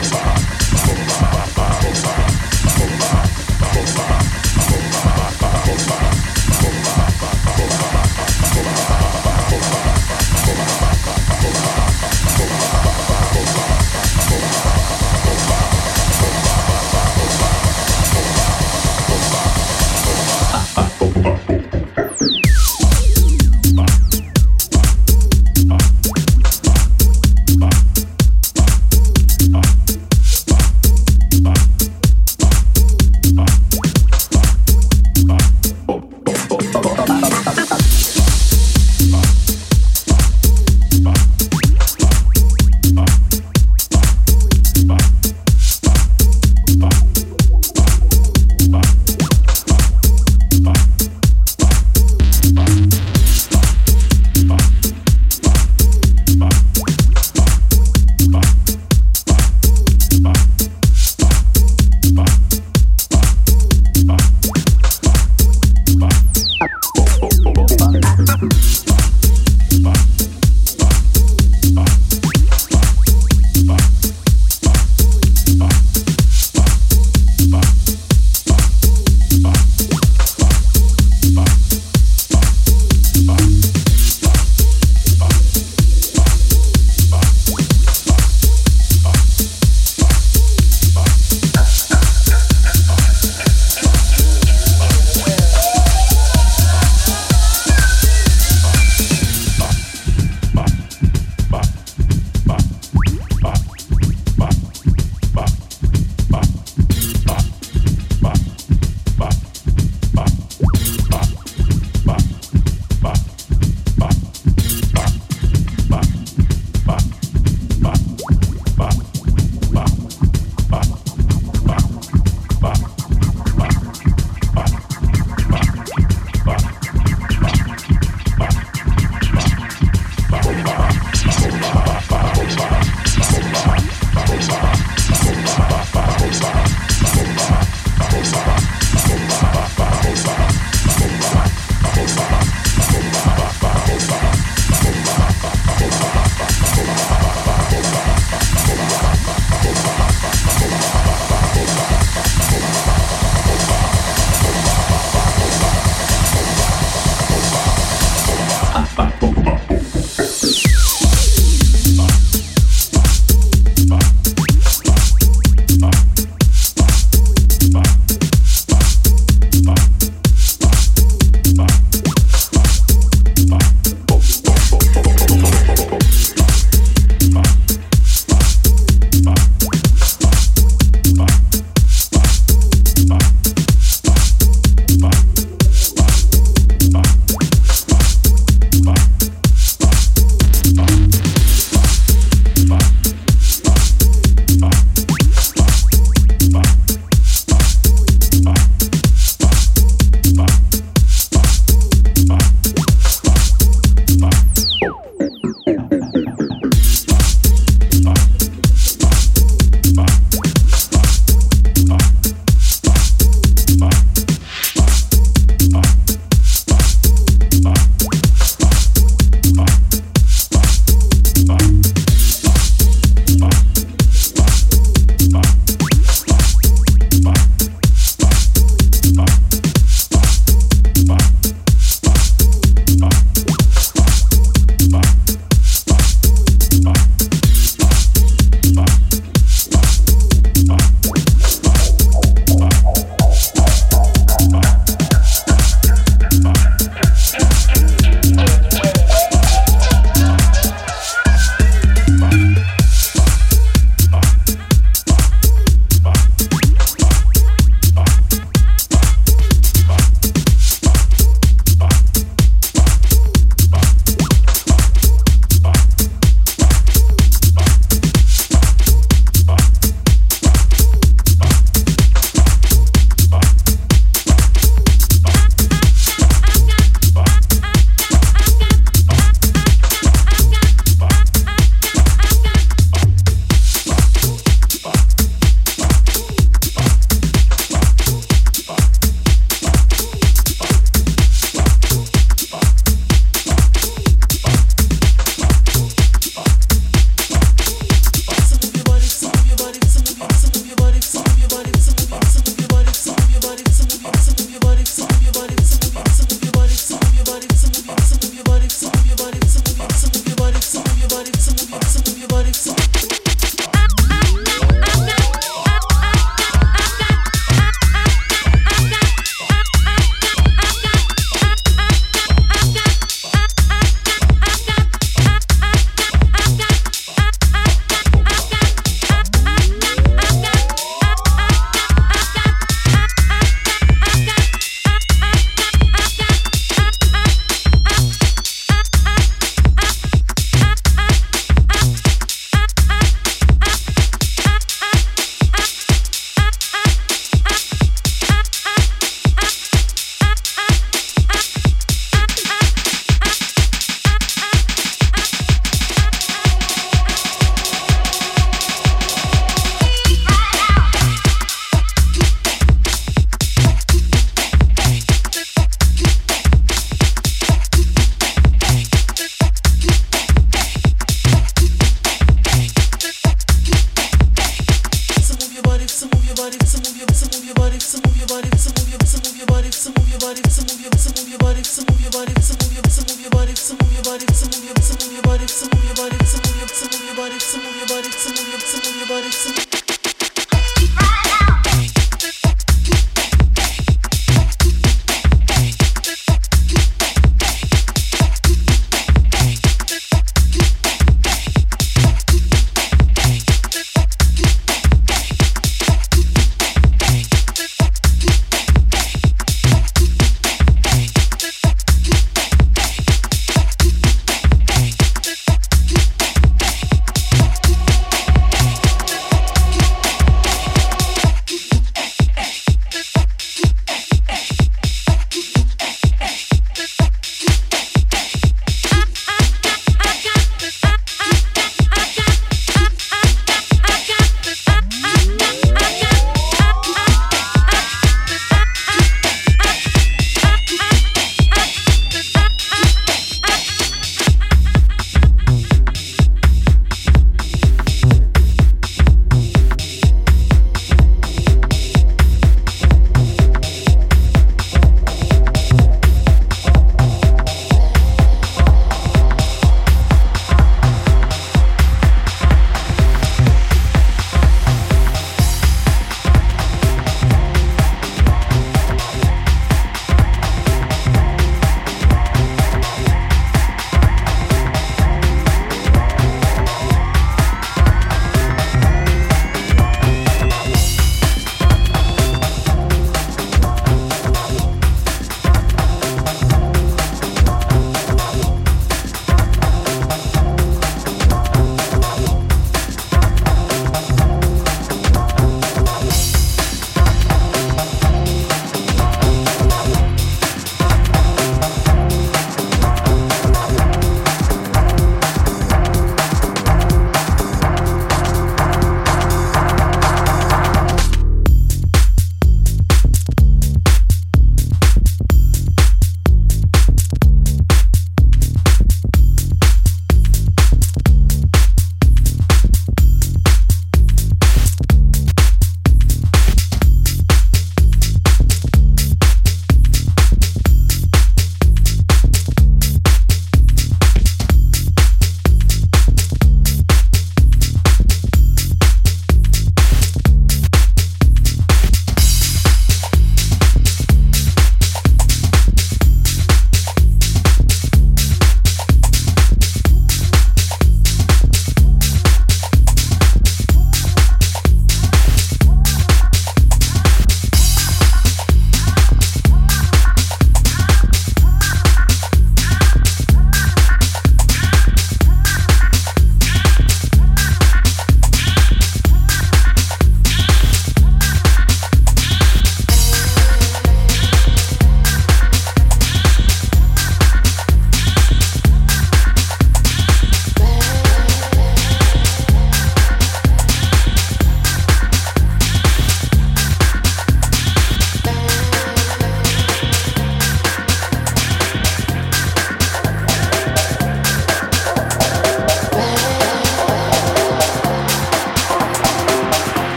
Bye.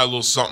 try a little something.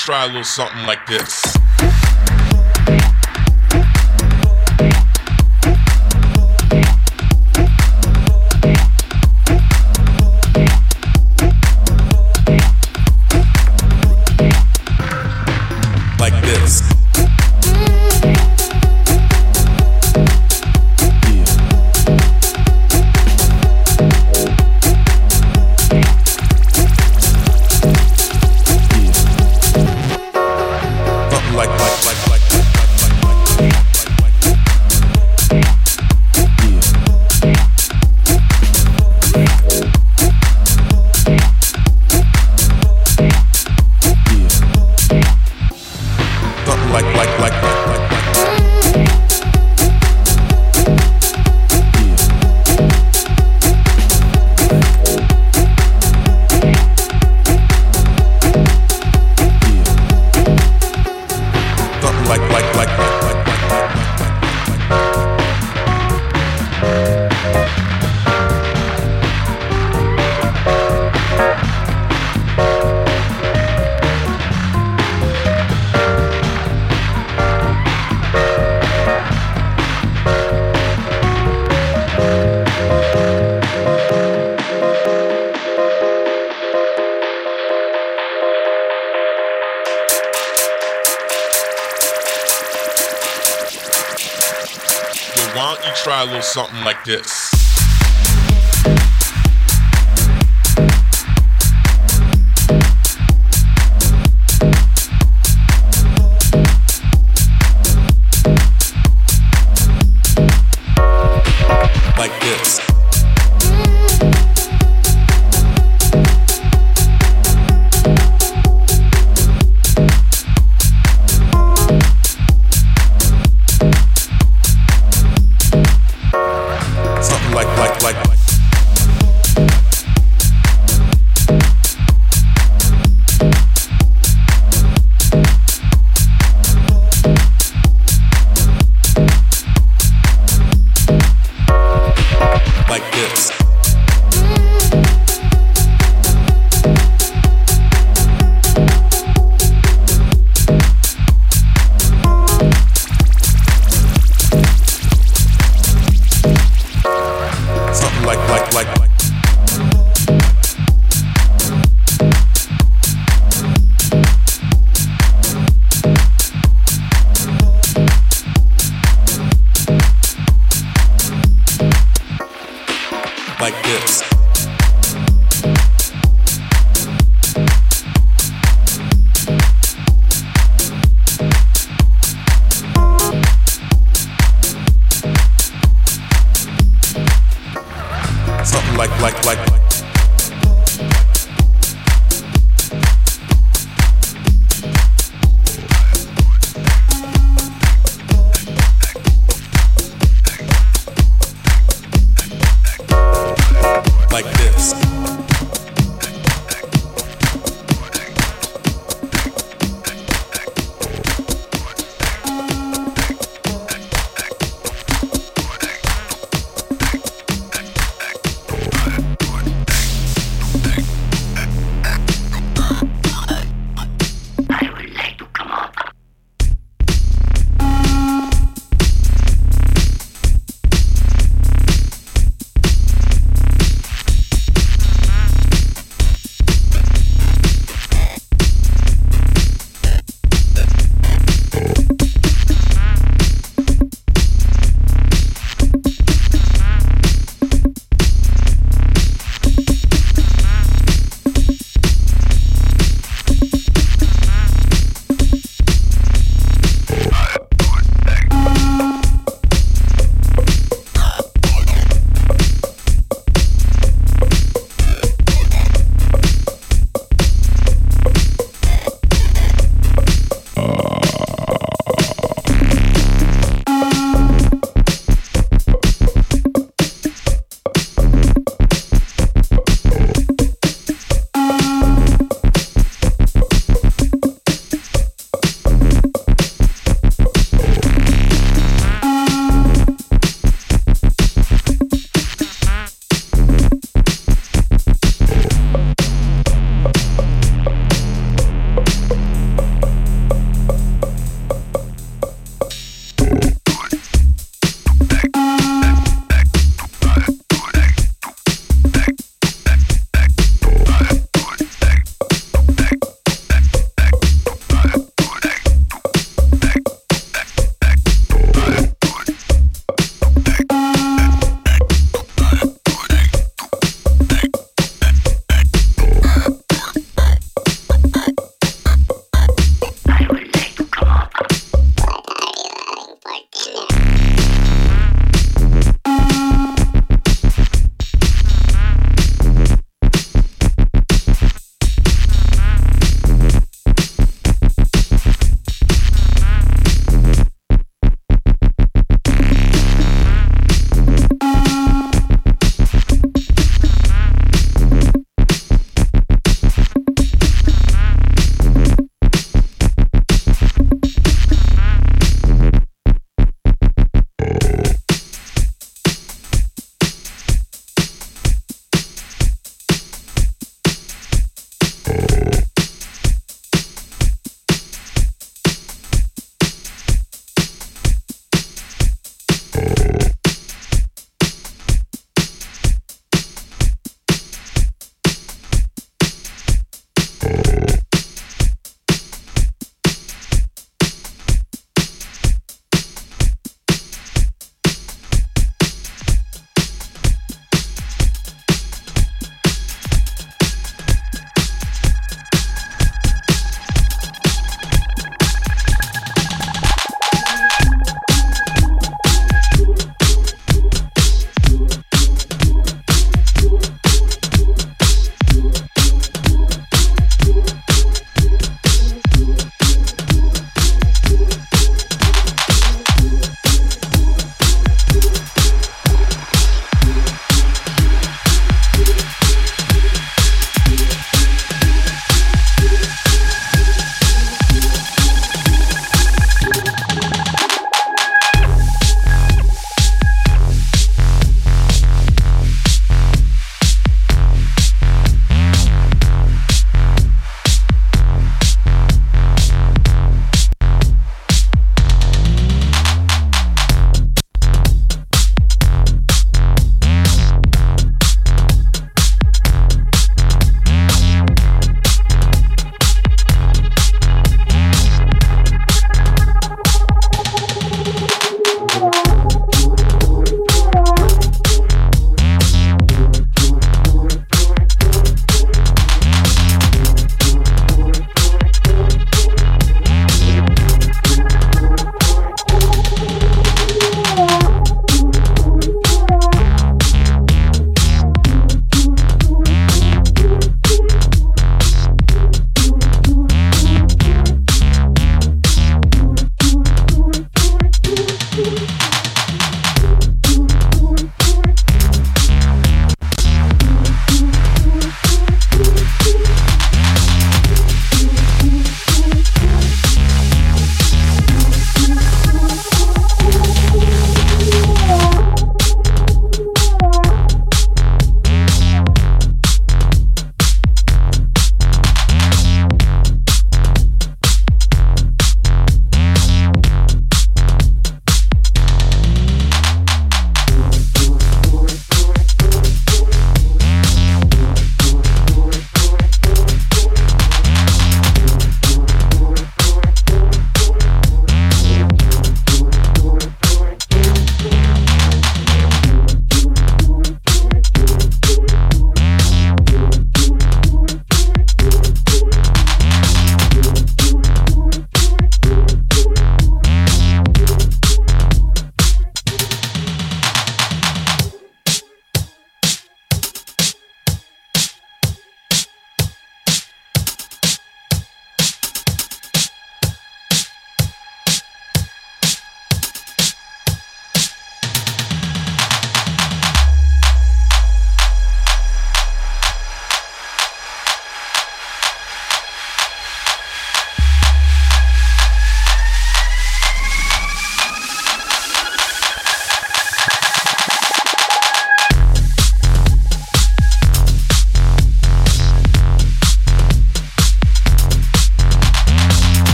try a little something like this.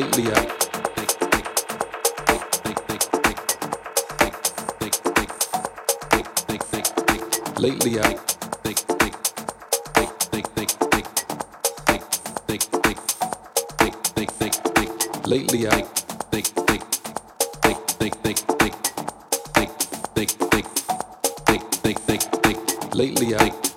lately I lately I lately I lately I